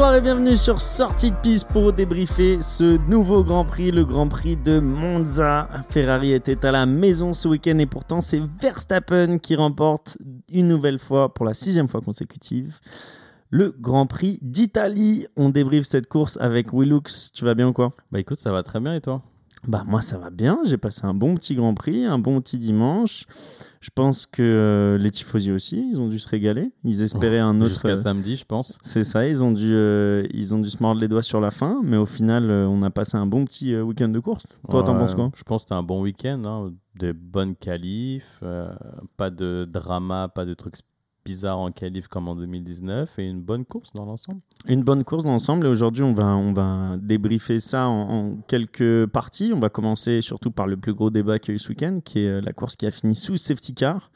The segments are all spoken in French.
Bonsoir et bienvenue sur Sortie de piste pour débriefer ce nouveau Grand Prix, le Grand Prix de Monza. Ferrari était à la maison ce week-end et pourtant c'est Verstappen qui remporte une nouvelle fois, pour la sixième fois consécutive, le Grand Prix d'Italie. On débriefe cette course avec Willux. Tu vas bien ou quoi? Bah écoute, ça va très bien et toi? Bah moi ça va bien, j'ai passé un bon petit Grand Prix, un bon petit dimanche. Je pense que euh, les tifosi aussi, ils ont dû se régaler. Ils espéraient un autre. Jusqu'à samedi, je pense. C'est ça, ils ont, dû, euh, ils ont dû se mordre les doigts sur la fin, mais au final, euh, on a passé un bon petit euh, week-end de course. Toi, t'en penses quoi Je pense que c'était un bon week-end, hein, des bonnes qualifs, euh, pas de drama, pas de trucs bizarres en qualif comme en 2019 et une bonne course dans l'ensemble. Une bonne course dans l'ensemble, et aujourd'hui, on va, on va débriefer ça en, en quelques parties. On va commencer surtout par le plus gros débat qu'il y a eu ce week-end, qui est euh, la course qui a fini sous safety car.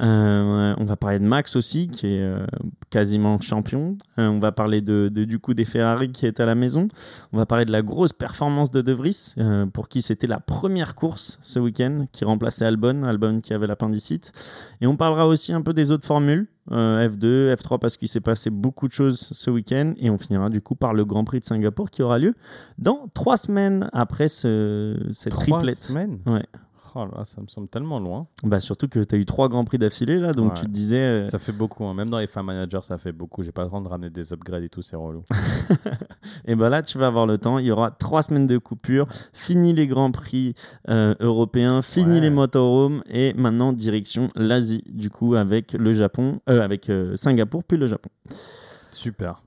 Euh, on va parler de Max aussi, qui est euh, quasiment champion. Euh, on va parler de, de- du coup des Ferrari qui est à la maison. On va parler de la grosse performance de De Vries, pour qui c'était la première course ce week-end, qui remplaçait Albon, Albon qui avait l'appendicite. Et on parlera aussi un peu des autres formules, euh, F2, F3, parce qu'il s'est passé beaucoup de choses ce week-end. Et on finira du coup par le Grand Prix de Singapour qui aura lieu dans trois semaines après ce, cette Trois triplette. semaines? Ouais. Oh là, ça me semble tellement loin. Bah surtout que tu as eu trois Grands Prix d'affilée là, donc Ouais. tu te disais. euh, Ça fait beaucoup, hein. même dans les fan managers, ça fait beaucoup. J'ai pas le temps de ramener des upgrades et tout, c'est relou. Et ben là, tu vas avoir le temps. Il y aura trois semaines de coupure. Fini les grands prix euh, européens, fini Ouais. les motorhomes et maintenant direction l'Asie. Du coup, avec le Japon, euh, avec euh, Singapour puis le Japon. Super.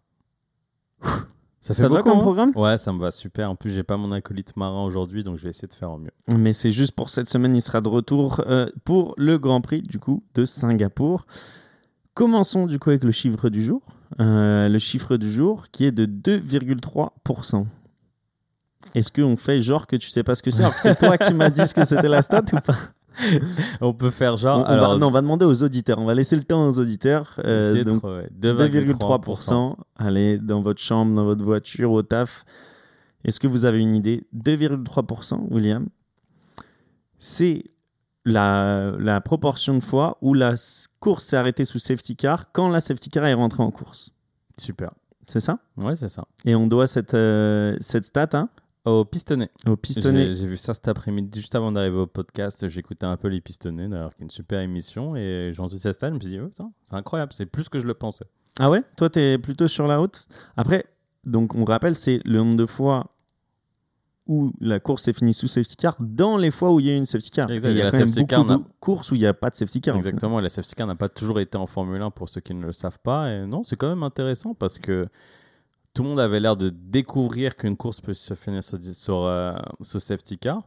Ça Ça te va comme hein programme? Ouais, ça me va super. En plus, j'ai pas mon acolyte marin aujourd'hui, donc je vais essayer de faire au mieux. Mais c'est juste pour cette semaine, il sera de retour euh, pour le Grand Prix du coup de Singapour. Commençons du coup avec le chiffre du jour. Euh, le chiffre du jour qui est de 2,3%. Est-ce qu'on fait genre que tu sais pas ce que c'est alors que c'est toi qui m'as dit ce que c'était la stat ou pas? On peut faire on, genre. on va, non, on va demander aux auditeurs. On va laisser le temps aux auditeurs. Euh, donc trouver. 2,3%. Allez, dans votre chambre, dans votre voiture, au taf. Est-ce que vous avez une idée? 2,3%, William. C'est la, la proportion de fois où la course s'est arrêtée sous safety car quand la safety car est rentrée en course. Super. C'est ça? Ouais, c'est ça. Et on doit cette, euh, cette stat hein, Au pistonnet. au pistonné. J'ai vu ça cet après-midi, juste avant d'arriver au podcast. J'écoutais un peu les pistonnets, d'ailleurs, qui est une super émission. Et j'ai entendu stat, je me suis dit, oh, c'est incroyable, c'est plus que je le pensais. Ah ouais? Toi, tu es plutôt sur la route? Après, donc on rappelle, c'est le nombre de fois où la course s'est finie sous safety car dans les fois où il y a eu une safety car. Exact. Il y a la quand même safety car beaucoup de courses où il n'y a pas de safety car. Exactement, la safety car n'a pas toujours été en Formule 1 pour ceux qui ne le savent pas. Et non, c'est quand même intéressant parce que tout le monde avait l'air de découvrir qu'une course peut se finir sur, sur, euh, safety car.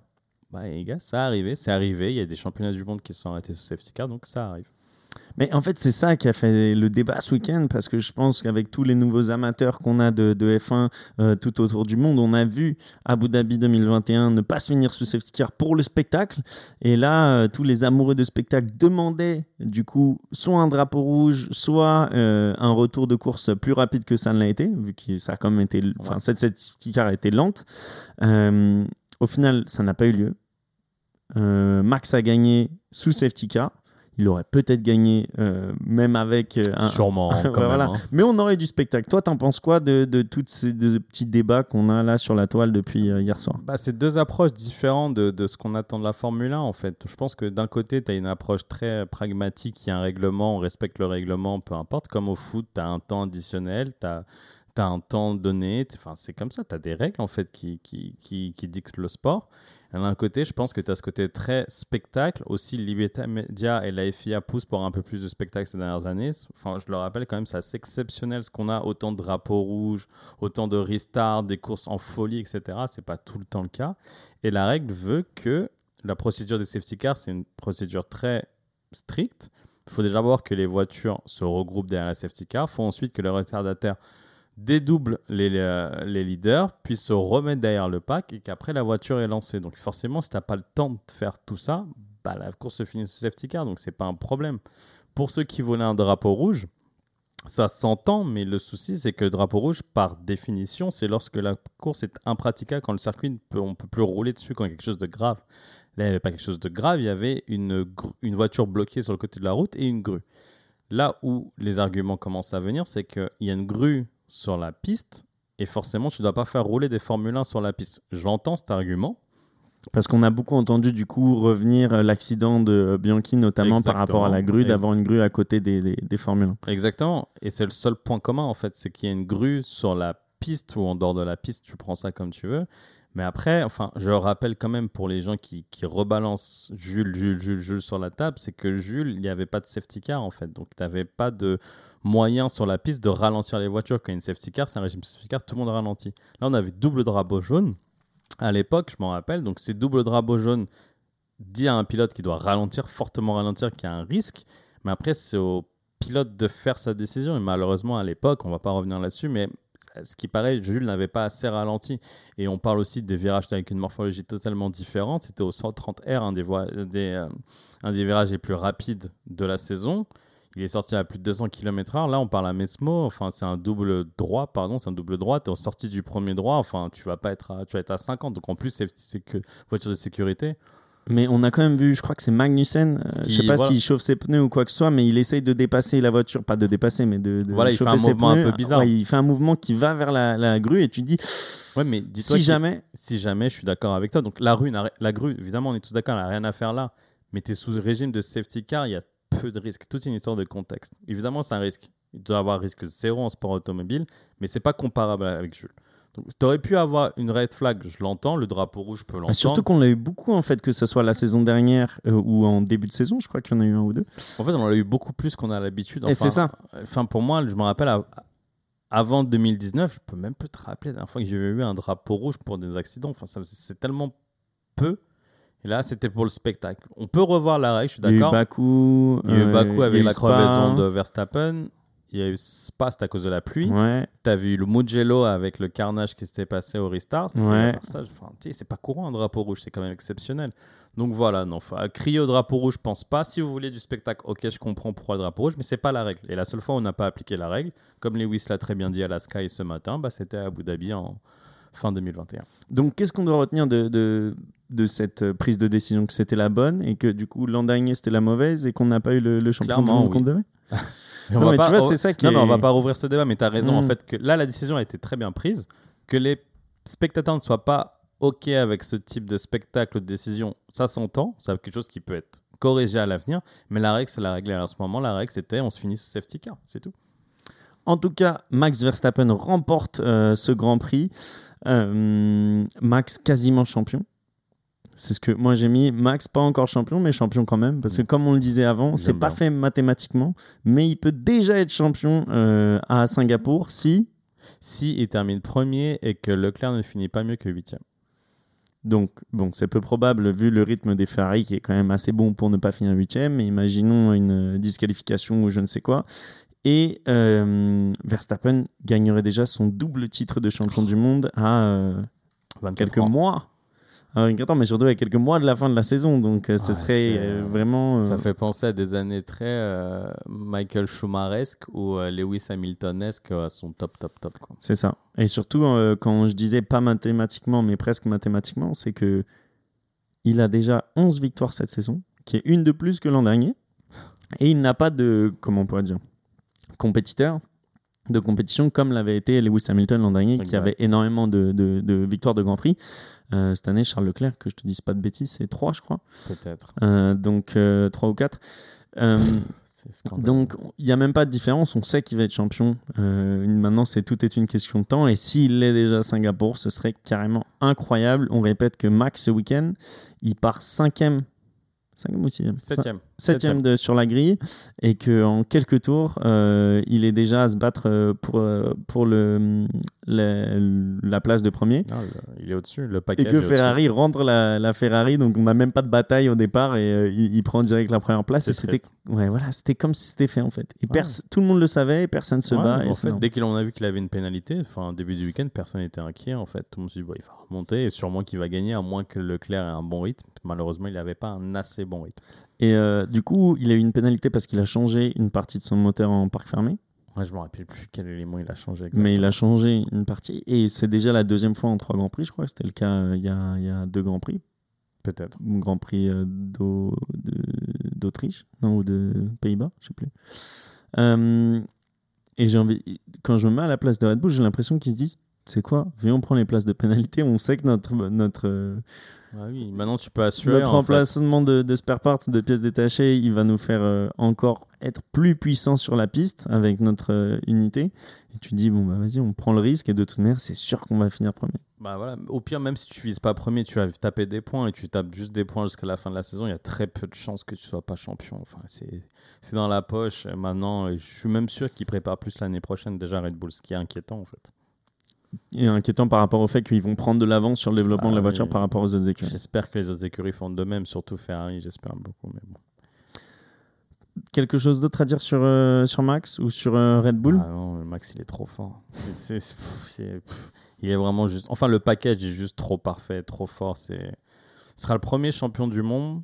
Bah, les gars, ça arrivé, c'est arrivé. Il y a des championnats du monde qui sont arrêtés sur safety car, donc ça arrive. Mais en fait, c'est ça qui a fait le débat ce week-end parce que je pense qu'avec tous les nouveaux amateurs qu'on a de, de F1 euh, tout autour du monde, on a vu Abu Dhabi 2021 ne pas se finir sous safety car pour le spectacle. Et là, euh, tous les amoureux de spectacle demandaient du coup soit un drapeau rouge, soit euh, un retour de course plus rapide que ça ne l'a été, vu que ça a quand même été, enfin cette safety car a été lente. Au final, ça n'a pas eu lieu. Max a gagné sous safety car. Il aurait peut-être gagné euh, même avec euh, un. Sûrement, quand Ouais, même. voilà. hein. Mais on aurait du spectacle. Toi, t'en penses quoi de, de tous ces deux petits débats qu'on a là sur la toile depuis euh, hier soir? Bah, c'est deux approches différentes de, de ce qu'on attend de la Formule 1 en fait. Je pense que d'un côté, tu as une approche très pragmatique, il y a un règlement, on respecte le règlement, peu importe. Comme au foot, tu as un temps additionnel, tu as, un temps donné, enfin, c'est comme ça, tu as des règles en fait qui, qui, qui, qui dictent le sport. D'un côté, je pense que tu as ce côté très spectacle. Aussi, Liberté Media et la FIA poussent pour un peu plus de spectacle ces dernières années. Enfin, je le rappelle quand même, c'est assez exceptionnel ce qu'on a. Autant de drapeaux rouges, autant de restart, des courses en folie, etc. C'est pas tout le temps le cas. Et la règle veut que la procédure des safety cars, c'est une procédure très stricte. Il faut déjà voir que les voitures se regroupent derrière la safety car. Il faut ensuite que le retardataire dédouble les, les, les leaders, puis se remettre derrière le pack et qu'après la voiture est lancée. Donc forcément, si tu n'as pas le temps de faire tout ça, bah, la course se finit sur safety car, donc c'est pas un problème. Pour ceux qui voulaient un drapeau rouge, ça s'entend, mais le souci, c'est que le drapeau rouge, par définition, c'est lorsque la course est impraticable, quand le circuit, on ne peut plus rouler dessus, quand il y a quelque chose de grave. Là, il n'y avait pas quelque chose de grave, il y avait une, une voiture bloquée sur le côté de la route et une grue. Là où les arguments commencent à venir, c'est qu'il y a une grue sur la piste et forcément, tu ne dois pas faire rouler des Formule 1 sur la piste. J'entends cet argument. Parce qu'on a beaucoup entendu du coup revenir euh, l'accident de euh, Bianchi, notamment par rapport à la grue, d'avoir une grue à côté des, des, des Formule 1. Exactement. Et c'est le seul point commun en fait, c'est qu'il y a une grue sur la piste ou en dehors de la piste, tu prends ça comme tu veux. Mais après, enfin, je rappelle quand même pour les gens qui, qui rebalancent Jules, Jules, Jules, Jules sur la table, c'est que Jules, il n'y avait pas de safety car en fait. Donc, tu n'avais pas de moyen sur la piste de ralentir les voitures. Quand il y a une safety car, c'est un régime safety car, tout le monde ralentit. Là, on avait double drapeau jaune. À l'époque, je m'en rappelle, donc c'est double drapeau jaune dit à un pilote qui doit ralentir, fortement ralentir, qui a un risque. Mais après, c'est au pilote de faire sa décision. Et malheureusement, à l'époque, on va pas revenir là-dessus, mais ce qui paraît, Jules n'avait pas assez ralenti. Et on parle aussi des virages avec une morphologie totalement différente. C'était au 130R, un des, euh, un des virages les plus rapides de la saison. Il est sorti à plus de 200 km/h. Là, on parle à Mesmo. Enfin, c'est un double droit, pardon, c'est un double droit. Tu es sorti du premier droit. Enfin, tu vas pas être à, tu vas à 50. Donc, en plus, c'est que voiture de sécurité. Mais on a quand même vu, je crois que c'est Magnussen, euh, je sais pas s'il chauffe ses pneus ou quoi que ce soit, mais il essaye de dépasser la voiture, pas de dépasser, mais de, de voilà, il fait un mouvement un peu bizarre. il fait un mouvement qui va vers la, grue et tu dis, ouais, mais si jamais, si jamais, je suis d'accord avec toi. Donc la rue, la grue, évidemment, on est tous d'accord, elle n'a rien à faire là. Mais tu es sous régime de safety car, il y a peu de risques. Toute une histoire de contexte. Évidemment, c'est un risque. Il doit avoir risque zéro en sport automobile, mais c'est pas comparable avec Jules. Tu aurais pu avoir une red flag, je l'entends, le drapeau rouge, je peux l'entendre. Surtout qu'on l'a eu beaucoup, en fait, que ce soit la saison dernière euh, ou en début de saison, je crois qu'il y en a eu un ou deux. En fait, on en a eu beaucoup plus qu'on a l'habitude. Et c'est ça. Enfin, pour moi, je me rappelle, avant 2019, je peux même plus te rappeler la dernière fois que j'ai eu un drapeau rouge pour des accidents. Enfin, c'est tellement peu. Et là, c'était pour le spectacle. On peut revoir la règle, je suis d'accord. Il y a eu Baku, il y a eu Baku avec la crevaison de Verstappen. Il y a eu Spa, à cause de la pluie. Ouais. Tu as vu le Mugello avec le carnage qui s'était passé au restart. Ouais. c'est pas courant un drapeau rouge, c'est quand même exceptionnel. Donc voilà, non, crier au drapeau rouge, je pense pas. Si vous voulez du spectacle, ok, je comprends pourquoi le drapeau rouge, mais c'est pas la règle. Et la seule fois où on n'a pas appliqué la règle, comme Lewis l'a très bien dit à la Sky ce matin, bah, c'était à Abu Dhabi en fin 2021. Donc qu'est-ce qu'on doit retenir de, de, de, cette prise de décision? Que c'était la bonne et que du coup l'an dernier c'était la mauvaise et qu'on n'a pas eu le, le champion Clairement, qu'on devait? non, mais tu vois, c'est ça qui. Non, mais on va pas rouvrir ce débat, mais tu as raison en mm. fait que là, la décision a été très bien prise. Que les spectateurs ne soient pas OK avec ce type de spectacle de décision, ça s'entend. C'est quelque chose qui peut être corrigé à l'avenir. Mais la règle, c'est la règle. à ce moment, la règle, c'était on se finit sous safety car. C'est tout. En tout cas, Max Verstappen remporte euh, ce Grand Prix. Euh, Max quasiment champion. C'est ce que moi j'ai mis. Max, pas encore champion, mais champion quand même. Parce que, mm. comme on le disait avant, c'est pas fait mathématiquement, mais il peut déjà être champion euh, à Singapour si. Si il termine premier et que Leclerc ne finit pas mieux que huitième. Donc, bon, c'est peu probable vu le rythme des Ferrari qui est quand même assez bon pour ne pas finir huitième. Mais imaginons une disqualification ou je ne sais quoi. Et euh, Verstappen gagnerait déjà son double titre de champion du monde à quelques mois Attends, mais surtout à quelques mois de la fin de la saison, donc euh, ce serait euh, vraiment. Ça euh, fait penser à des années très Michael Schumacheresque ou Lewis Hamiltonesque à son top, top, top. C'est ça. Et surtout, quand je disais pas mathématiquement, mais presque mathématiquement, c'est que il a déjà 11 victoires cette saison, qui est une de plus que l'an dernier, et il n'a pas de, comment on pourrait dire, compétiteur de compétition comme l'avait été Lewis Hamilton l'an dernier, qui avait énormément de, de, de victoires de Grand Prix. Euh, cette année, Charles Leclerc, que je te dise pas de bêtises, c'est 3, je crois. Peut-être. Euh, donc, 3 euh, ou 4. donc, il n'y a même pas de différence. On sait qu'il va être champion. maintenant, c'est tout est une question de temps. Et s'il l'est déjà à Singapour, ce serait carrément incroyable. On répète que Max, ce week-end, il part cinquième 5 ou 6 Septième. Septième de, sur la grille et qu'en quelques tours, euh, il est déjà à se battre euh, pour, euh, pour le, la place de premier. il est au-dessus, le paquet. Et que Ferrari rentre la, la, Ferrari, donc on n'a même pas de bataille au départ et il, prend direct la première place. Et c'était ouais, voilà, c'était comme si c'était fait en fait. Et tout le monde le savait et personne se bat. en fait, dès qu'on a vu qu'il avait une pénalité, enfin début du week-end, personne n'était inquiet en fait. Tout le monde s'est dit, il va remonter et sûrement qu'il va gagner à moins que Leclerc ait un bon rythme. Malheureusement, il n'avait pas un assez bon rythme. Et euh, du coup, il a eu une pénalité parce qu'il a changé une partie de son moteur en parc fermé. Ouais, je me rappelle plus quel élément il a changé. Exactement. Mais il a changé une partie. Et c'est déjà la deuxième fois en trois Grands Prix, je crois. C'était le cas euh, il y, a, il y a deux Grands Prix. Peut-être. Un Grand Prix euh, d'Autriche, non, ou de Pays-Bas, je sais plus. Et j'ai envie, quand je me mets à la place de Red Bull, j'ai l'impression qu'ils se disent c'est quoi? Viens, on prend les places de pénalité. On sait que notre, notre, Ah oui, maintenant tu peux assurer. notre remplacement de, de spare parts, de pièces détachées, il va nous faire euh, encore être plus puissant sur la piste avec notre euh, unité. Et tu dis, bon, bah vas-y, on prend le risque. Et de toute manière, c'est sûr qu'on va finir premier. Bah voilà. Au pire, même si tu vises pas premier, tu vas taper des points et tu tapes juste des points jusqu'à la fin de la saison, il y a très peu de chances que tu sois pas champion. Enfin, c'est c'est dans la poche. Et Maintenant, je suis même sûr qu'ils préparent plus l'année prochaine déjà Red Bull, ce qui est inquiétant en fait. Et inquiétant par rapport au fait qu'ils vont prendre de l'avance sur le développement Ah de la oui. voiture par rapport aux autres écuries. J'espère que les autres écuries font de même, surtout Ferrari, j'espère beaucoup. Mais bon. Quelque chose d'autre à dire sur, euh, sur Max ou sur euh, Red Bull? Ah non, Max, il est trop fort. C'est- c'est- pff, c'est- pff, il est vraiment juste. Enfin, le package est juste trop parfait, trop fort. C'est. Ce sera le premier champion du monde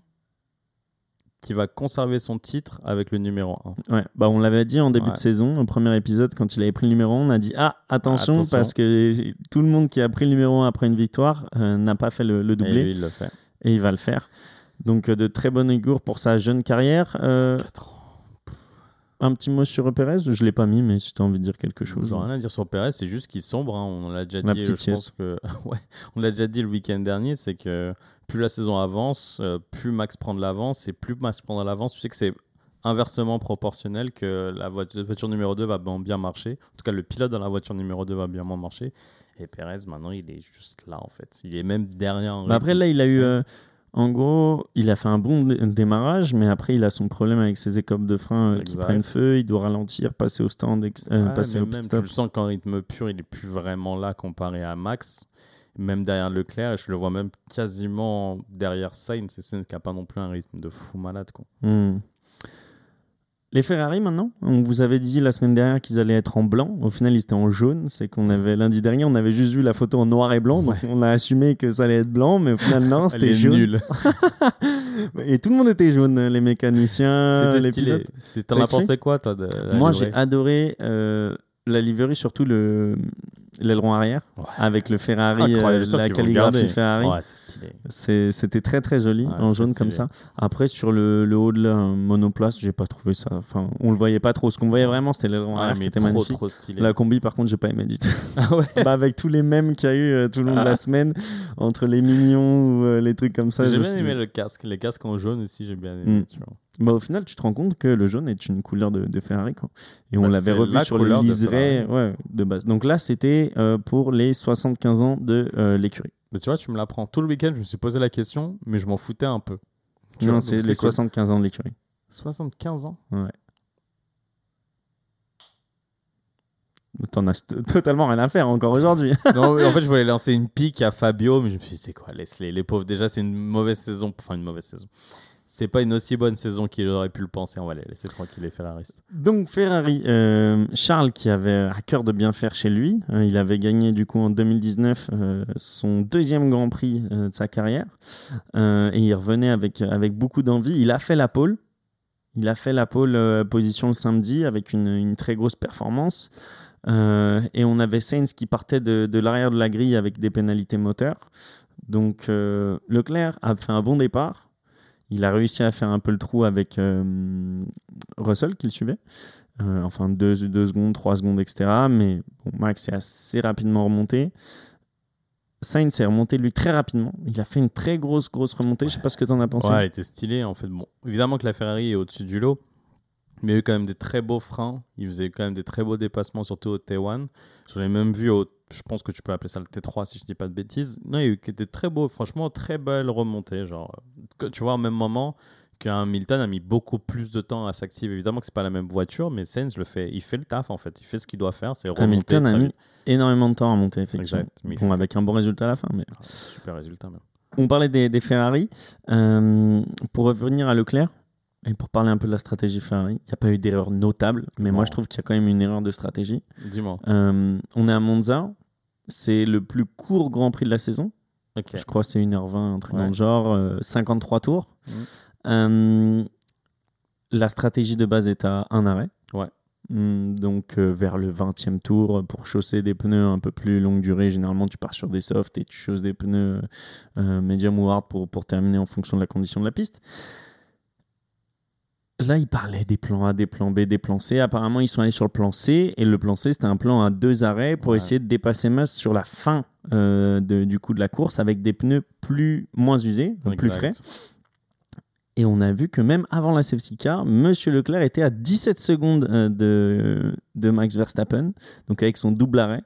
qui va conserver son titre avec le numéro 1. Ouais, bah on l'avait dit en début Ouais. de saison, au premier épisode, quand il avait pris le numéro 1, on a dit Ah, attention, Attention. parce que tout le monde qui a pris le numéro 1 après une victoire euh, n'a pas fait le, le Et doublé, lui, il le fait. et il va le faire. Donc euh, de très bon augure pour sa jeune carrière. Euh, un petit mot sur Perez, je l'ai pas mis, mais si tu as envie de dire quelque chose. J'ai rien à dire sur Perez, c'est juste qu'il sombre. hein. On l'a déjà La dit. petite Je pense que ouais, on l'a déjà dit le week-end dernier, c'est que plus la saison avance, euh, plus Max prend de l'avance et plus Max prend de l'avance, tu sais que c'est inversement proportionnel que la voiture, numéro 2 va bien marcher. En tout cas, le pilote dans la voiture numéro 2 va bien moins marcher. Et Perez, maintenant, il est juste là, en fait. Il est même derrière. en Bah après, là, il a eu. Euh, en gros, il a fait un bon dé- démarrage, mais après, il a son problème avec ses écopes de frein euh, qui prennent feu. Il doit ralentir, passer au stand, euh, Ouais, passer mais au pit même, stop. tu le sens qu'en rythme pur, il est plus vraiment là comparé à Max. Même derrière Leclerc, je le vois même quasiment derrière Sainz. Et Sainz qui n'a pas non plus un rythme de fou malade. Quoi. Hmm. Les Ferrari maintenant, on vous avait dit la semaine dernière qu'ils allaient être en blanc. Au final, ils étaient en jaune. C'est qu'on avait lundi dernier, on avait juste vu la photo en noir et blanc, donc on a assumé que ça allait être blanc, mais au final non, c'était jaune. nulle. Et tout le monde était jaune, les mécaniciens, les stylé. pilotes. T'en as pensé quoi, toi de Moi, j'ai adoré euh, la livery, surtout le l'aileron arrière, Ouais. avec le Ferrari, euh, la calligraphie. Ferrari. Ouais, C'était très très joli Ouais, en jaune comme ça. Après sur le, le haut de la monoplace, j'ai pas trouvé ça. Enfin, on le voyait pas trop. Ce qu'on voyait vraiment, c'était l'aileron arrière qui mais était trop, magnifique. trop stylé. La combi, par contre, j'ai pas aimé du tout. Ah. Bah, avec tous les mèmes qu'il y a eu euh, tout le long de la semaine, entre les mignons ou euh, les trucs comme ça. J'ai bien aimé le casque. Les casques en jaune aussi, j'ai bien aimé. Mm. tu vois. Bah, au final, tu te rends compte que le jaune est une couleur de, de Ferrari. Quoi. Et on Bah, l'avait revu la sur le de liseré ouais, de base. Donc là, c'était euh, pour les 75 ans de euh, l'écurie. Mais tu vois, tu me l'apprends. Tout le week-end, je me suis posé la question, mais je m'en foutais un peu. Tu Non, vois, c'est les quoi 75 ans de l'écurie. 75 ans? T'en as totalement rien à faire encore aujourd'hui. Non, en fait, je voulais lancer une pique à Fabio, mais je me suis dit, c'est quoi, laisse-les, les pauvres. Déjà, c'est une mauvaise saison. Enfin, une mauvaise saison. C'est pas une aussi bonne saison qu'il aurait pu le penser. On va les laisser tranquilles, les Ferraristes. Donc Ferrari, euh, Charles qui avait à cœur de bien faire chez lui, euh, il avait gagné du coup en 2019 euh, son deuxième Grand Prix de sa carrière et il revenait avec, avec beaucoup d'envie. Il a fait la pole, il a fait la pole position le samedi avec une, très grosse performance. Et on avait Sainz qui partait de, de l'arrière de la grille avec des pénalités moteurs. Donc Leclerc a fait un bon départ. Il a réussi à faire un peu le trou avec euh, Russell qui le suivait. Euh, enfin, 2 deux, secondes, 3 secondes, etc. Mais Max est assez rapidement remonté. Sainz est remonté lui très rapidement. Il a fait une très grosse, grosse remontée. Je sais pas ce que tu en as pensé. Ouais, elle était stylée, en fait. Bon, évidemment que la Ferrari est au-dessus du lot, mais il y a eu quand même des très beaux freins. Il faisait quand même des très beaux dépassements, surtout au T1. J'en ai même vu au. Je pense que tu peux appeler ça le T3 si je dis pas de bêtises. Non, il y a eu des très beaux, franchement, très belles remontées. Genre, tu vois, au même moment qu'un Milton a mis beaucoup plus de temps à s'activer. Évidemment que c'est pas la même voiture, mais Sainz le fait. Il fait le taf en fait. Il fait ce qu'il doit faire. C'est remonter. Hamilton a mis vite. énormément de temps à monter, effectivement. Exact. Mais il Bon, fait- avec un bon résultat à la fin. Mais... Ah, Super résultat même. On parlait des, des Ferrari. Euh, pour revenir à Leclerc, et pour parler un peu de la stratégie Ferrari, il n'y a pas eu d'erreur notable, mais moi je trouve qu'il y a quand même une erreur de stratégie. Dis-moi. Euh, on est à Monza, c'est le plus court Grand Prix de la saison. Je crois que c'est 1h20, un truc dans le genre, euh, 53 tours. Mhm. Euh, la stratégie de base est à un arrêt. Ouais. Hum, Donc euh, vers le 20e tour, pour chausser des pneus un peu plus longue durée, généralement tu pars sur des softs et tu chausses des pneus euh, medium ou hard pour, pour terminer en fonction de la condition de la piste. Là, il parlait des plans A, des plans B, des plans C. Apparemment, ils sont allés sur le plan C. Et le plan C, c'était un plan à deux arrêts pour Ouais. essayer de dépasser Mas sur la fin euh, de- du coup de la course avec des pneus plus moins usés, donc plus frais. Et on a vu que même avant la safety car, Monsieur Leclerc était à 17 secondes euh, de, de Max Verstappen, donc avec son double arrêt.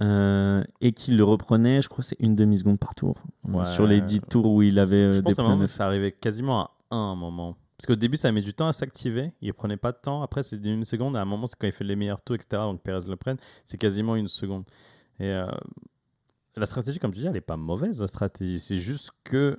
euh, et qu'il le reprenait, je crois c'est une demi-seconde par tour, Ouais. sur les 10 tours où il avait Je des pense ça arrivait quasiment à 1 à un moment. Parce qu'au début, ça met du temps à s'activer. Il prenait pas de temps. Après, c'est une seconde. À un moment, c'est quand il fait les meilleurs tours, etc. Donc Perez le prenne. C'est quasiment une seconde. Et euh, la stratégie, comme tu dis, elle est pas mauvaise, la stratégie. C'est juste que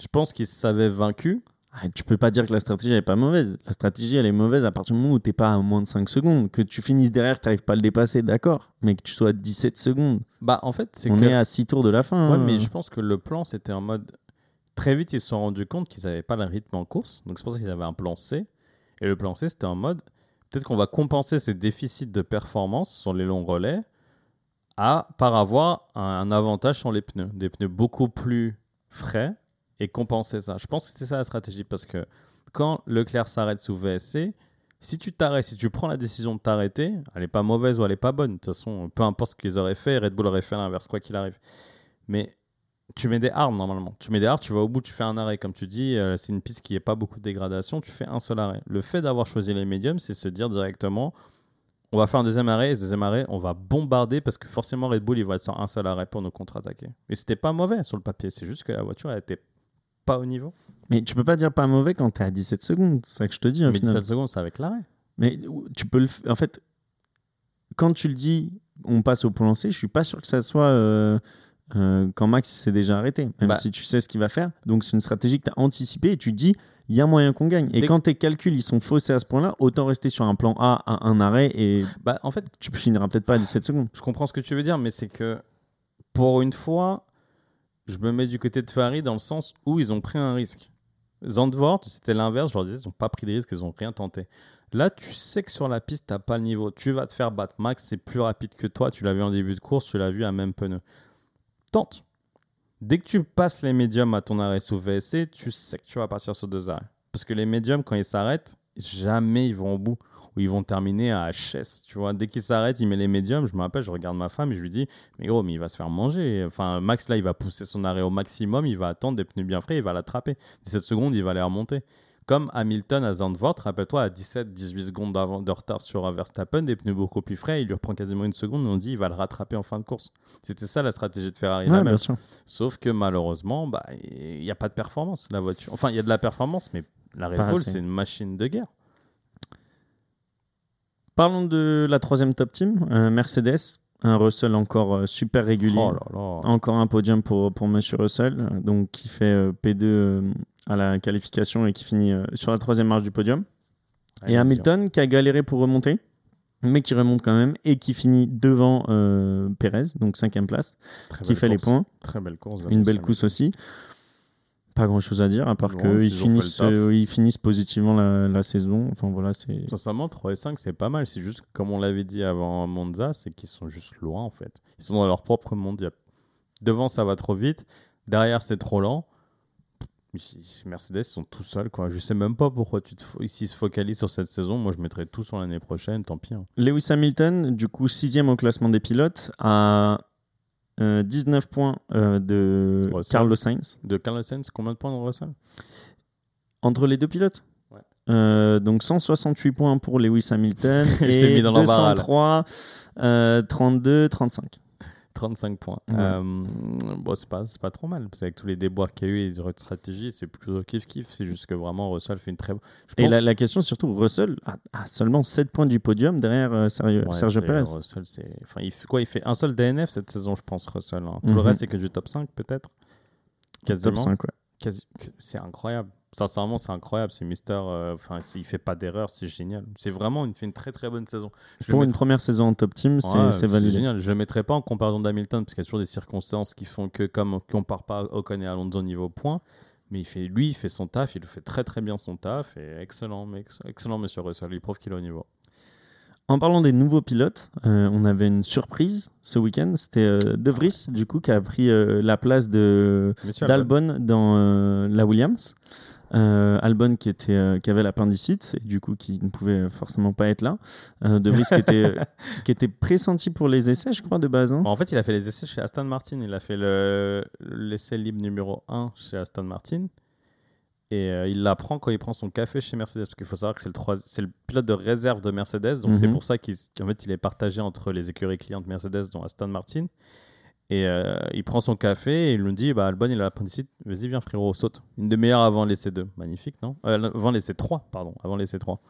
je pense qu'il savait vaincu. Ah, tu peux pas dire que la stratégie elle est pas mauvaise. La stratégie elle est mauvaise à partir du moment où t'es pas à moins de 5 secondes. Que tu finisses derrière, que t'arrives pas à le dépasser, d'accord. Mais que tu sois à 17 secondes. Bah, en fait, c'est On que. est à 6 tours de la fin. Ouais, hein. mais je pense que le plan, c'était en mode. Très vite, ils se sont rendus compte qu'ils n'avaient pas le rythme en course. Donc, c'est pour ça qu'ils avaient un plan C. Et le plan C, c'était en mode. Peut-être qu'on va compenser ce déficit de performance sur les longs relais à, par avoir un, avantage sur les pneus. Des pneus beaucoup plus frais et compenser ça. Je pense que c'est ça la stratégie parce que quand Leclerc s'arrête sous VSC, si tu t'arrêtes, si tu prends la décision de t'arrêter, elle n'est pas mauvaise ou elle n'est pas bonne. De toute façon, peu importe ce qu'ils auraient fait, Red Bull aurait fait l'inverse, quoi qu'il arrive. Mais tu mets des hard normalement. Tu mets des hard, tu vas au bout, tu fais un arrêt. Comme tu dis, euh, c'est une piste qui n'est pas beaucoup de dégradation, tu fais un seul arrêt. Le fait d'avoir choisi les médiums, c'est se dire directement on va faire un deuxième arrêt, et ce deuxième arrêt, on va bombarder parce que forcément Red Bull, il va être sur un seul arrêt pour nous contre-attaquer. Et c'était pas mauvais sur le papier, c'est juste que la voiture, elle était pas au niveau. Mais tu peux pas dire pas mauvais quand t'es à 17 secondes. C'est ça que je te dis. au Mais final. 17 secondes, c'est avec l'arrêt. Mais tu peux le. f- En fait, quand tu le dis, on passe au point lancé, je suis pas sûr que ça soit euh, euh, quand Max s'est déjà arrêté, même Bah. si tu sais ce qu'il va faire. Donc c'est une stratégie que tu as anticipée et tu dis, il y a moyen qu'on gagne. Et Dès- quand tes calculs ils sont faussés à ce point-là, autant rester sur un plan A à un arrêt et Bah, en fait, tu finiras peut-être pas à 17 secondes. Je comprends ce que tu veux dire, mais c'est que pour une fois, je me mets du côté de Ferrari dans le sens où ils ont pris un risque. Zandvoort, c'était l'inverse, je leur disais, ils n'ont pas pris de risque, ils n'ont rien tenté. Là, tu sais que sur la piste, tu n'as pas le niveau. Tu vas te faire battre. Max, c'est plus rapide que toi. Tu l'as vu en début de course, tu l'as vu à même pneu. Tente. Dès que tu passes les médiums à ton arrêt sous VSC, tu sais que tu vas partir sur deux arrêts. Parce que les médiums, quand ils s'arrêtent, jamais ils vont au bout. Ou ils vont terminer à HS. Tu vois, dès qu'ils s'arrêtent, il met les médiums. Je me rappelle, je regarde ma femme et je lui dis Mais gros, mais il va se faire manger. Enfin, Max, là, il va pousser son arrêt au maximum. Il va attendre des pneus bien frais. Il va l'attraper. 17 secondes, il va les remonter. Comme Hamilton à Zandvoort, rappelle-toi, à 17-18 secondes de retard sur Verstappen, des pneus beaucoup plus frais, il lui reprend quasiment une seconde, et on dit il va le rattraper en fin de course. C'était ça la stratégie de Ferrari. la Ouais, même. bien sûr. Sauf que malheureusement, bah, il n'y a pas de performance, la voiture. Enfin, il y a de la performance, mais la Red Bull, c'est une machine de guerre. Parlons de la troisième top team, euh, Mercedes. Un Russell encore euh, super régulier. Oh là là. Encore un podium pour, pour Monsieur Russell, donc qui fait euh, P2 euh, à la qualification et qui finit sur la troisième marche du podium. Et Hamilton qui a galéré pour remonter, mais qui remonte quand même et qui finit devant euh, Perez, donc cinquième place, Très qui fait les points. Très belle course. Une belle course aussi. Pas grand chose à dire, à part qu'ils finissent, euh, ils finissent positivement la, la saison. Enfin voilà. Sincèrement, 3 et 5, c'est pas mal. C'est juste, comme on l'avait dit avant Monza, c'est qu'ils sont juste loin en fait. Ils sont dans leur propre a- Devant, ça va trop vite. Derrière, c'est trop lent. Mercedes, ils sont tout seuls. Quoi. Je sais même pas pourquoi tu te s'ils se focalisent sur cette saison. Moi, je mettrais tout sur l'année prochaine. Tant pis. hein. Lewis Hamilton, du coup, sixième au classement des pilotes, à euh, 19 points euh, de Russell. Carlos Sainz. De Carlos Sainz, combien de points dans Russell? Entre les deux pilotes? Ouais. Euh, donc 168 points pour Lewis Hamilton et mis dans l'embarras, là. 203, euh, 32, 35. 35 points. Ouais. Euh, bon, c'est pas, pas trop mal. Parce qu'avec tous les déboires qu'il y a eu et les erreurs de stratégie, c'est plutôt kiff-kiff. C'est juste que vraiment, Russell fait une très. Je Et pense- la, la question surtout, Russell a, a seulement 7 points du podium derrière euh, Sergio, Ouais, Sergio Perez. Russell, c'est... Enfin, il fait quoi Il fait un seul DNF cette saison, je pense, Russell. hein. Tout le Mhm. reste, c'est que du top 5, peut-être? Quasiment. Top 5, ouais. Quasi- que- C'est incroyable. Sincèrement, c'est incroyable. C'est Mister. euh, Enfin, s'il fait pas d'erreur, c'est génial. C'est vraiment, il fait une très très bonne saison. Je Pour une mettrai- première saison en top team, c'est Ouais, c'est validé. génial. Je le mettrai pas en comparaison d'Hamilton parce qu'il y a toujours des circonstances qui font que, comme on compare pas Ocon et Alonso niveau points, mais il fait, lui, il fait son taf, il le fait très très bien son taf et excellent, ex- excellent Monsieur Russell. Il prouve qu'il est au niveau. En parlant des nouveaux pilotes, euh, on avait une surprise ce week-end. C'était euh, De Vries, du coup, qui a pris euh, la place de d'Albon dans la Williams. Euh, Albon qui, était, euh, qui avait l'appendicite et du coup qui ne pouvait forcément pas être là. Euh, de Vries qui était, qui était pressenti pour les essais, je crois, de base. hein. En fait, il a fait les essais chez Aston Martin. Il a fait le- l'essai libre numéro 1 chez Aston Martin. Et il l'apprend quand il prend son café chez Mercedes. Parce qu'il faut savoir que c'est le, trois- c'est le pilote de réserve de Mercedes. Donc c'est Mhm. pour ça qu'il qu'en fait, il est partagé entre les écuries clientes Mercedes, dont Aston Martin. Et euh, il prend son café et il nous dit bah, Albon, il a l'appendicite. Vas-y, viens, frérot, saute. Une demi-heure avant l'essai 2. Magnifique, non? Euh, Avant l'essai 3, pardon. Avant l'essai 3.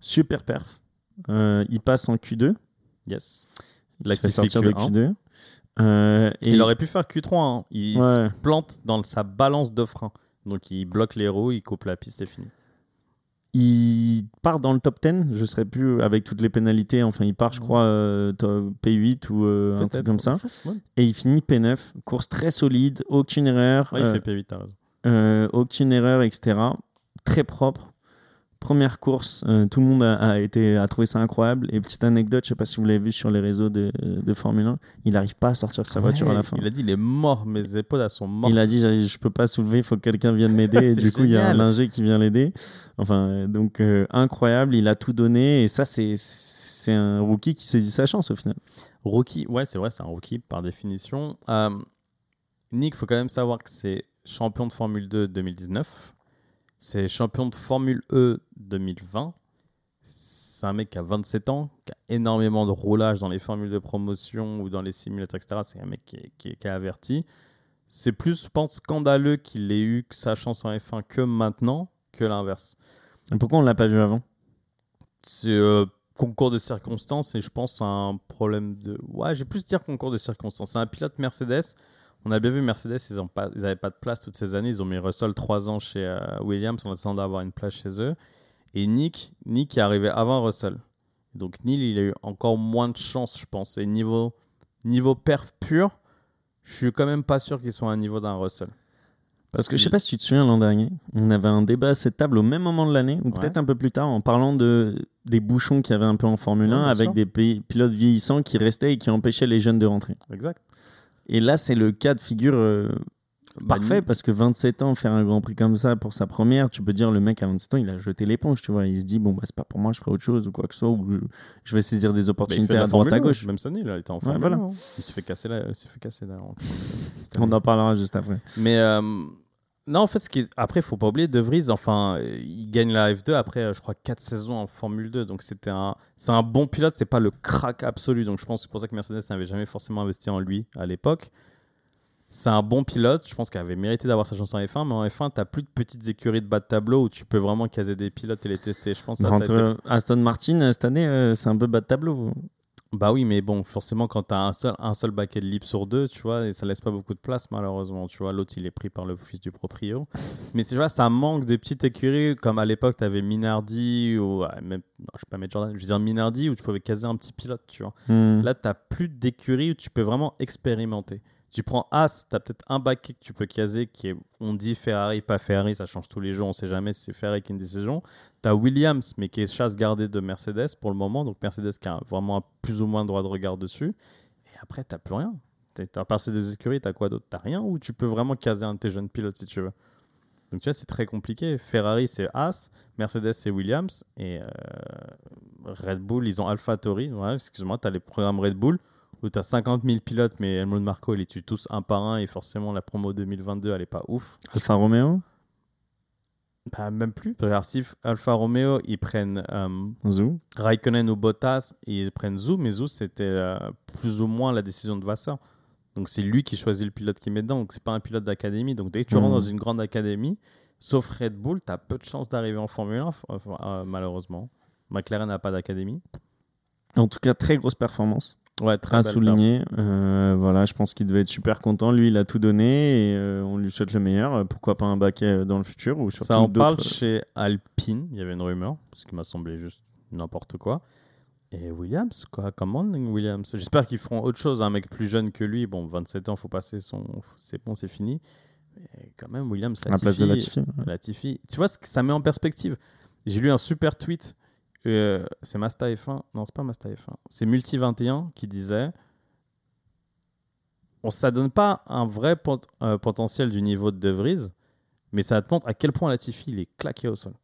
Super perf. Euh, il passe en Q2. Yes. Il se fait sortir de Q1. Q2. Euh, et Il aurait pu faire Q3. hein. Il Ouais. se plante dans sa balance de frein. Donc il bloque les roues, il coupe la piste et fini. Il part dans le top 10. Je ne serais plus avec toutes les pénalités. Enfin, il part, je crois, euh, top P8 ou euh, un truc comme ça. Ouais, Et il finit P9. Course très solide, aucune erreur. Ouais, il euh, fait P8, t'as raison. aucune erreur, etc. Très propre. Première course, euh, tout le monde a, a été, a trouvé ça incroyable. Et petite anecdote, je sais pas si vous l'avez vu sur les réseaux de, de Formule 1, il n'arrive pas à sortir de sa voiture à la fin. Il a dit il est mort, mes épaules elles sont mortes. Il a dit je, je peux pas soulever, il faut que quelqu'un vienne m'aider. et du coup, il y a un lingé qui vient l'aider. Enfin, euh, donc euh, incroyable, il a tout donné. Et ça, c'est c'est un rookie qui saisit sa chance au final. Rookie, ouais, c'est vrai, c'est un rookie par définition. Euh, Nick, faut quand même savoir que c'est champion de Formule 2 2019. C'est champion de Formule E 2020. C'est un mec qui a 27 ans, qui a énormément de roulage dans les formules de promotion ou dans les simulateurs, etc. C'est un mec qui est, qui est- qui est averti. C'est plus, je pense, scandaleux qu'il ait eu sa chance en F1 que maintenant que l'inverse. Pourquoi on l'a pas vu avant? C'est euh, concours de circonstances et je pense un problème de. Ouais, j'ai plus dire concours de circonstances. C'est un pilote Mercedes. On a bien vu Mercedes, ils n'avaient pas, pas de place toutes ces années. Ils ont mis Russell 3 ans chez euh, Williams en attendant d'avoir une place chez eux. Et Nick, Nick est arrivé avant Russell. Donc Neil, il a eu encore moins de chance, je pense. Et niveau, niveau perf pur, je suis quand même pas sûr qu'il soit à un niveau d'un Russell. Parce que je sais pas si tu te souviens l'an dernier, on avait un débat à cette table au même moment de l'année, ou Ouais. peut-être un peu plus tard, en parlant de, des bouchons qu'il y avait un peu en Formule Ouais, 1, bien avec sûr. des pi- pilotes vieillissants qui restaient et qui empêchaient les jeunes de rentrer. Exact. Et là, c'est le cas de figure euh, Bah, parfait, parce que 27 ans, faire un Grand Prix comme ça pour sa première, tu peux dire le mec à 27 ans, il a jeté l'éponge, tu vois. Il se dit, bon, bah, c'est pas pour moi, je ferai autre chose ou quoi que ce soit, ou je, je vais saisir des Bah, opportunités la à droite à 1, gauche. Même Sonny, là, il était en Formule voilà. 1. Il s'est fait casser, là, il fait casser On en parlera juste après. Mais euh, non, en fait, ce qui est... après, il faut pas oublier De Vries. Enfin, euh, il gagne la F2 après, euh, je crois, 4 saisons en Formule 2. Donc, c'était un, c'est un bon pilote. C'est pas le crack absolu. Donc, je pense que c'est pour ça que Mercedes n'avait jamais forcément investi en lui à l'époque. C'est un bon pilote. Je pense qu'il avait mérité d'avoir sa chance en F1. Mais en F1, tu plus de petites écuries de bas de tableau où tu peux vraiment caser des pilotes et les tester. Je pense que ça, été Aston Martin, euh, cette année, euh, c'est un peu bas de tableau. Bah oui, mais bon, forcément, quand tu as un seul, un seul baquet de libre sur deux, tu vois, et ça laisse pas beaucoup de place, malheureusement. Tu vois, l'autre, il est pris par le fils du proprio. mais c'est vois, ça manque de petites écuries, comme à l'époque, tu avais Minardi, ou même, non, je vais pas mettre Jordan, je veux dire Minardi, où tu pouvais caser un petit pilote, tu vois. Hmm. Là, tu plus d'écuries où tu peux vraiment expérimenter. Tu prends As, tu as peut-être un baquet que tu peux caser qui est, on dit Ferrari, pas Ferrari, ça change tous les jours, on sait jamais si c'est Ferrari qui a une décision. Tu as Williams, mais qui est chasse gardée de Mercedes pour le moment, donc Mercedes qui a vraiment plus ou moins droit de regard dessus. Et après, tu plus rien. À part ces deux écuries, tu as quoi d'autre? Tu rien où tu peux vraiment caser un de tes jeunes pilotes si tu veux? Donc tu vois, c'est très compliqué. Ferrari, c'est As, Mercedes, c'est Williams, et euh, Red Bull, ils ont AlphaTauri. Ouais, excuse-moi, tu as les programmes Red Bull où tu as 50 000 pilotes, mais Helmut Marko, il les tue tous un par un, et forcément, la promo 2022, elle est pas ouf. Alfa Romeo, Bah, même plus. Si Alfa Romeo, ils prennent euh, Zou. Raikkonen ou Bottas, ils prennent Zou, mais Zou, c'était euh, plus ou moins la décision de Vasseur. Donc c'est lui qui choisit le pilote qui met dedans, donc c'est pas un pilote d'académie. Donc dès que tu rentres dans une grande académie, sauf Red Bull, tu as peu de chances d'arriver en Formule 1, enfin, euh, malheureusement. McLaren n'a pas d'académie. En tout cas, très grosse performance Ouais, très à belle souligner. Euh, voilà, je pense qu'il devait être super content. Lui, il a tout donné et euh, on lui souhaite le meilleur. Euh, Pourquoi pas un baquet euh, dans le futur ou Ça en parle d'autres- chez Alpine, il y avait une rumeur, ce qui m'a semblé juste n'importe quoi. Et Williams, quoi, comment Williams J'espère qu'ils feront autre chose, un mec plus jeune que lui. Bon, 27 ans, faut passer son. C'est bon, c'est fini. Mais quand même, Williams, à la place de Latifi, Latifi. ouais. Latifi. Tu vois, ce que ça met en perspective? J'ai lu un super tweet. Euh, c'est Masta F1. Non, c'est pas Masta F1. C'est Multi21 qui disait on, Ça donne pas un vrai pot- euh, potentiel du niveau de De Vries, Mais ça te montre à quel point Latifi, il est claqué au sol.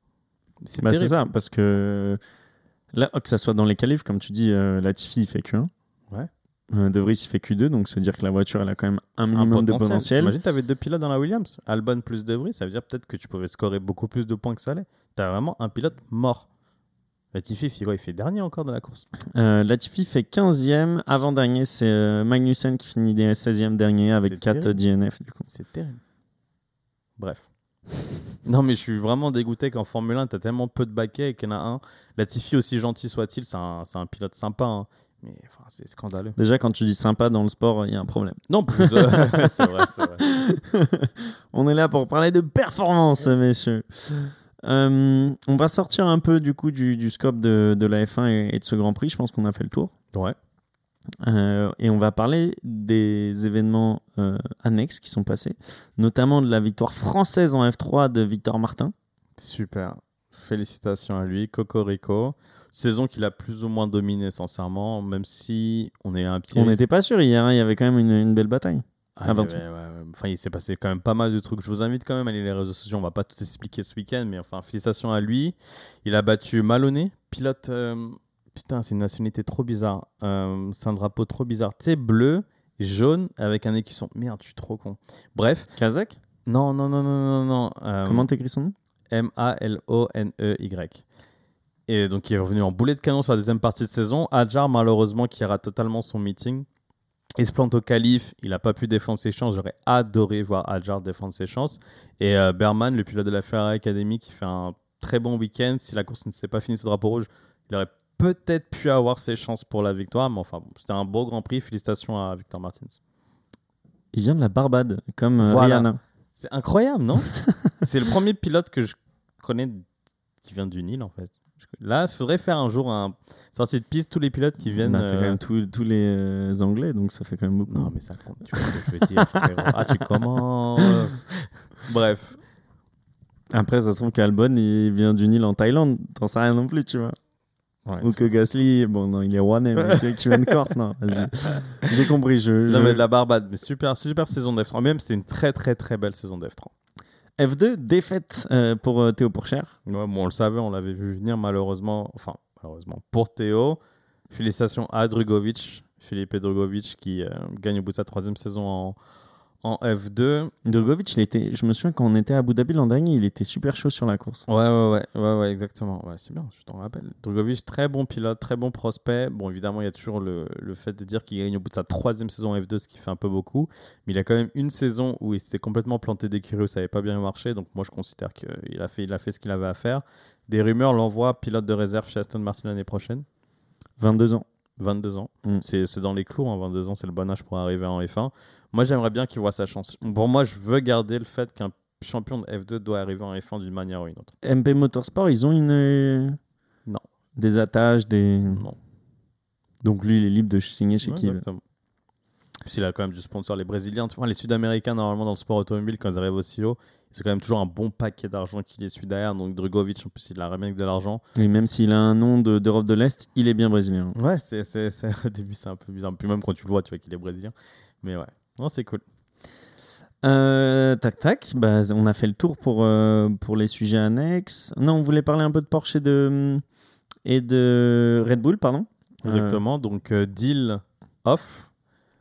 C'est bah ça, parce que là, que ça soit dans les qualifs, comme tu dis, euh, Latifi, il fait que 1. Ouais. Euh, de Vries, il fait Q2, donc se dire que la voiture, elle a quand même un minimum de potentiel. Imagine, tu avais deux pilotes dans la Williams, Albon plus De Vries, ça veut dire peut-être que tu pouvais scorer beaucoup plus de points que ça allait. Tu as vraiment un pilote mort. Latifi, il fait, il fait dernier encore dans la course? Euh, Latifi fait 15e. Avant-dernier, c'est euh, Magnussen qui finit 16e dernier avec 4 DNF. Du coup. C'est terrible. Bref. non, mais je suis vraiment dégoûté qu'en Formule 1, tu as tellement peu de baquets et qu'il y en a un. Latifi, aussi gentil soit-il, c'est un, un, pilote sympa. Hein. Mais enfin, c'est scandaleux. Déjà, quand tu dis sympa dans le sport, il y a un problème. Non, plus. Euh, c'est vrai, c'est vrai. On est là pour parler de performance, messieurs. Euh, on va sortir un peu du coup du, scope de, la F1 et, de ce Grand Prix. Je pense qu'on a fait le tour. Ouais. Euh, et on va parler des événements euh, annexes qui sont passés, notamment de la victoire française en F3 de Victor Martin. Super. Félicitations à lui, Cocorico. Saison qu'il a plus ou moins dominée, sincèrement, même si on est un petit. On n'était pas sûr hier, hein. il y avait quand même une belle bataille. Ah, enfin, il s'est passé quand même pas mal de trucs. Je vous invite quand même à aller les réseaux sociaux. On va pas tout expliquer ce week-end, mais enfin, félicitations à lui. Il a battu Maloney, pilote. Euh, putain, c'est une nationalité trop bizarre. Euh, c'est un drapeau trop bizarre. Tu sais, bleu, jaune, avec un écusson. Merde, je suis trop con. Bref. Kazakh? Non, non, non, non, non, non. Euh, Comment t'écris son nom? M-A-L-O-N-E-Y. Et donc, il est revenu en boulet de canon sur la deuxième partie de saison. Adjar, malheureusement, qui rate totalement son meeting. Il se plante au calife, il n'a pas pu défendre ses chances. J'aurais adoré voir Adjar défendre ses chances. Et euh, Berman, le pilote de la Ferrari Academy, qui fait un très bon week-end. Si la course ne s'est pas finie ce drapeau rouge, il aurait peut-être pu avoir ses chances pour la victoire. Mais enfin, c'était un beau Grand Prix. Félicitations à Victor Martins. Il vient de la Barbade, comme euh, Rihanna. C'est incroyable, non? C'est le premier pilote que je connais qui vient du Nil, en fait. Là, il faudrait faire un jour un sortie de piste, tous les pilotes qui viennent. Bah, quand même tous, tous les euh, Anglais, donc ça fait quand même beaucoup. Non, mais ça compte. Tu vois ce que je veux dire, Ah, tu commences. Bref. Après, ça se trouve qu'Albon, il vient du Nil en Thaïlande. T'en sais rien non plus, tu vois. Ou que Gasly, bon, non, il est rouennais, mais tu qui vient de Corse, non. J'ai compris. Je, Non, mais de la Barbade. Mais super, super saison d'F3. Même, c'était une très, très, très belle saison d'F3. F2, défaite euh, pour euh, Théo Pourchère. Ouais, bon, on le savait, on l'avait vu venir malheureusement. Enfin, malheureusement pour Théo. Félicitations à Drugovic, Philippe Drugovic qui euh, gagne au bout de sa troisième saison en, en F2. Drogovic, il était, je me souviens quand on était à Abu Dhabi l'an dernier, il était super chaud sur la course. Ouais, ouais, ouais, ouais, ouais exactement. Ouais, c'est bien, je t'en rappelle. Drogovic, très bon pilote, très bon prospect. Bon, évidemment, il y a toujours le, le fait de dire qu'il gagne au bout de sa troisième saison en F2, ce qui fait un peu beaucoup. Mais il a quand même une saison où il s'était complètement planté d'écurie, où ça n'avait pas bien marché. Donc moi, je considère qu'il a fait, il a fait ce qu'il avait à faire. Des rumeurs l'envoient pilote de réserve chez Aston Martin l'année prochaine. 22 ans. 22 ans. Mm. C'est dans les clous, hein, 22 ans, c'est le bon âge pour arriver en F1. Moi, j'aimerais bien qu'il voit sa chance. Pour moi, je veux garder le fait qu'un champion de F2 doit arriver en F1 d'une manière ou une autre. MP Motorsport, ils ont une. Non. Des attaches, des. Non. Donc lui, il est libre de signer chez qui il a quand même du sponsor. Les Brésiliens, tu vois, les Sud-Américains, normalement, dans le sport automobile, quand ils arrivent aussi haut, c'est quand même toujours un bon paquet d'argent qui les suit derrière. Donc Drugovic, en plus, il a rien que de l'argent. Et même s'il a un nom d'Europe de, l'Est, il est bien brésilien. Ouais, c'est, au début, c'est un peu bizarre. Puis même quand tu le vois, tu vois qu'il est brésilien. Mais ouais. Non, c'est cool. Euh, tac tac, bah, on a fait le tour pour, euh, pour les sujets annexes. Non, on voulait parler un peu de Porsche et de, et de Red Bull, pardon. Exactement, donc euh, deal off.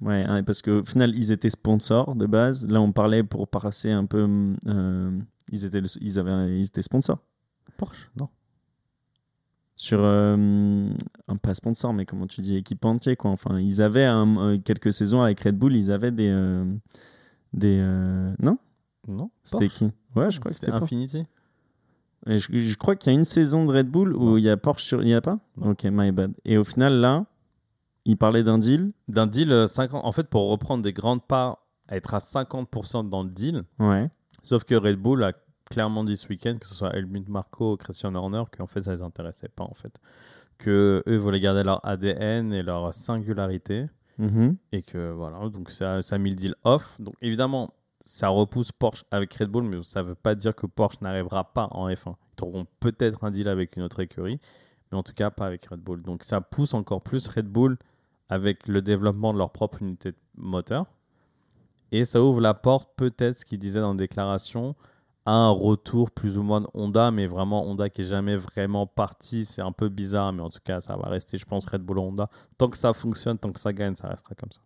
Ouais, hein, parce qu'au final, ils étaient sponsors de base. Là, on parlait pour passer un peu. ils, étaient, ils, avaient, ils étaient sponsors. Porsche, non sur euh, un pas sponsor mais comment tu dis équipementier quoi. Enfin ils avaient un, quelques saisons avec Red Bull ils avaient des euh, des euh, non? Non c'était qui? Ouais je crois que c'était Infinity. Et je, crois qu'il y a une saison de Red Bull où il y a Porsche sur il y a pas? Ok my bad. Et au final là il parlait d'un deal? D'un deal 50 en fait pour reprendre des grandes parts être à 50% dans le deal ouais. sauf que Red Bull a clairement dit ce week-end, que ce soit Helmut Marco ou Christian Horner, qu'en fait ça les intéressait pas en fait. Que eux voulaient garder leur ADN et leur singularité. Mm-hmm. Et que voilà, donc ça, ça a mis le deal off. Donc évidemment, ça repousse Porsche avec Red Bull, mais ça ne veut pas dire que Porsche n'arrivera pas en F1. Ils trouveront peut-être un deal avec une autre écurie, mais en tout cas pas avec Red Bull. Donc ça pousse encore plus Red Bull avec le développement de leur propre unité de moteur. Et ça ouvre la porte, peut-être, ce qu'ils disaient dans la déclaration, un retour plus ou moins de Honda, mais vraiment Honda qui est jamais vraiment parti. C'est un peu bizarre, mais en tout cas, ça va rester, je pense, Red Bull Honda. Tant que ça fonctionne, tant que ça gagne, ça restera comme ça.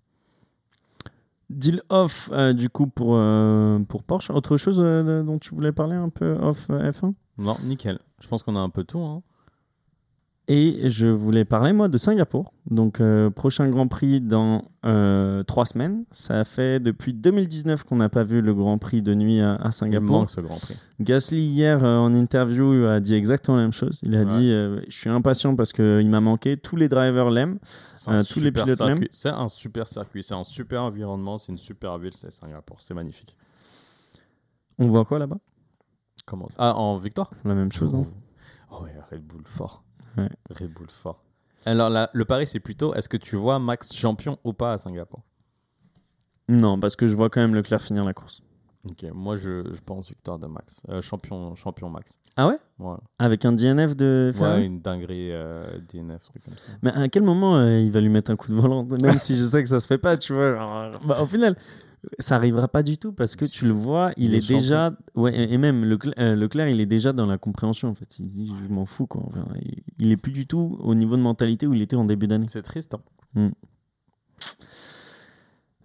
Deal off, euh, du coup, pour, euh, pour Porsche. Autre chose euh, dont tu voulais parler un peu off F1 Non, nickel. Je pense qu'on a un peu tout. Hein. Et je voulais parler, moi, de Singapour. Donc, euh, prochain Grand Prix dans euh, trois semaines. Ça fait depuis 2019 qu'on n'a pas vu le Grand Prix de nuit à, à Il Singapour. manque ce Grand Prix. Gasly, hier, euh, en interview, a dit exactement la même chose. Il a Ouais. dit Je suis impatient parce qu'il m'a manqué. Tous les drivers l'aiment. Tous les super pilotes circuit. l'aiment. C'est un super circuit, c'est un super environnement, c'est une super ville, c'est Singapour. C'est magnifique. On voit quoi là-bas? Comment? Ah, en victoire? La même chose. hein. Oh ouais, Red Bull fort. Ouais. Red Bull fort. Alors là, le pari, c'est plutôt est-ce que tu vois Max champion ou pas à Singapour? Non, parce que je vois quand même Leclerc finir la course. Ok, moi je, je pense victoire de Max. Euh, champion, champion Max. Ah ouais? Ouais, Avec un DNF de Ferrari? Ouais une dinguerie euh, DNF, truc comme ça. Mais à quel moment euh, il va lui mettre un coup de volant? Même si je sais que ça se fait pas, tu vois. Bah, au final, ça arrivera pas du tout parce que tu le vois, il, Il est est, déjà. Ouais, et même Leclerc, euh, Leclerc, il est déjà dans la compréhension en fait. Il dit, je m'en fous quoi. Enfin, il- est plus du tout au niveau de mentalité où il était en début d'année. C'est triste. hein.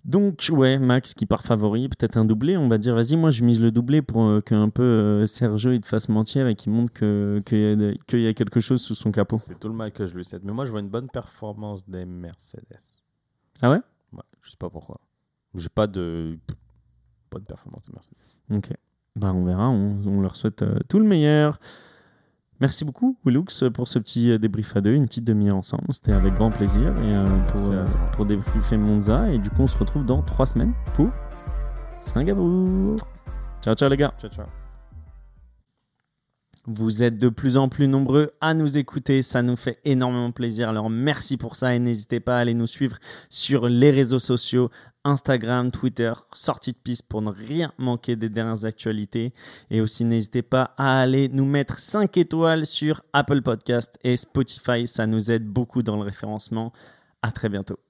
Donc, ouais, Max qui part favori, peut-être un doublé. On va dire, vas-y, moi je mise le doublé pour euh, qu'un peu euh, Sergio il te fasse mentir et qu'il montre que- qu'il y, a de- qu'il y a quelque chose sous son capot. C'est tout le mal que je lui souhaite. Mais moi je vois une bonne performance des Mercedes. Ah ouais? Ouais, je sais pas pourquoi. J'ai pas de bonne performance Mercedes. Ok. Bah, on verra. On, on leur souhaite euh, tout le meilleur. Merci beaucoup, Willux, pour ce petit euh, débrief à deux, une petite demi-heure ensemble. C'était avec grand plaisir et, euh, pour, Merci euh, pour débriefer Monza. Et du coup, on se retrouve dans trois semaines pour Singapour. Ciao, ciao les gars. Ciao, ciao. Vous êtes de plus en plus nombreux à nous écouter, ça nous fait énormément plaisir. Alors merci pour ça et n'hésitez pas à aller nous suivre sur les réseaux sociaux, Instagram, Twitter, sortie de piste pour ne rien manquer des dernières actualités. Et aussi n'hésitez pas à aller nous mettre 5 étoiles sur Apple Podcast et Spotify, ça nous aide beaucoup dans le référencement. À très bientôt.